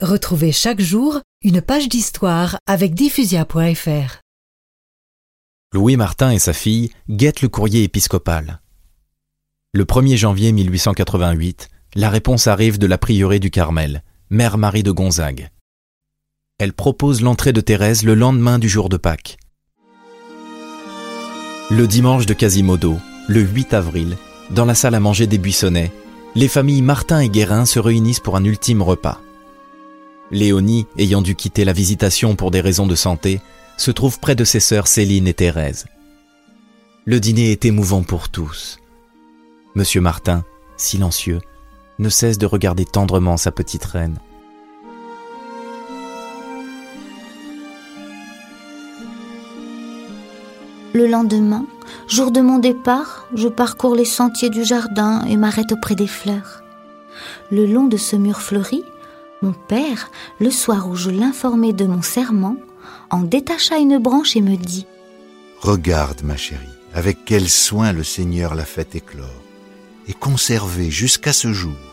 Retrouvez chaque jour une page d'histoire avec diffusia.fr. Louis Martin et sa fille guettent le courrier épiscopal. Le 1er janvier 1888, la réponse arrive de la prieuré du Carmel, Mère Marie de Gonzague. Elle propose l'entrée de Thérèse le lendemain du jour de Pâques. Le dimanche de Quasimodo, le 8 avril, dans la salle à manger des Buissonnets, les familles Martin et Guérin se réunissent pour un ultime repas. Léonie, ayant dû quitter la visitation pour des raisons de santé, se trouve près de ses sœurs Céline et Thérèse. Le dîner est émouvant pour tous. Monsieur Martin, silencieux, ne cesse de regarder tendrement sa petite reine. Le lendemain, jour de mon départ, je parcours les sentiers du jardin et m'arrête auprès des fleurs. Le long de ce mur fleuri, mon père, le soir où je l'informais de mon serment, en détacha une branche et me dit Regarde, ma chérie, avec quel soin le Seigneur l'a fait éclore et conserver jusqu'à ce jour.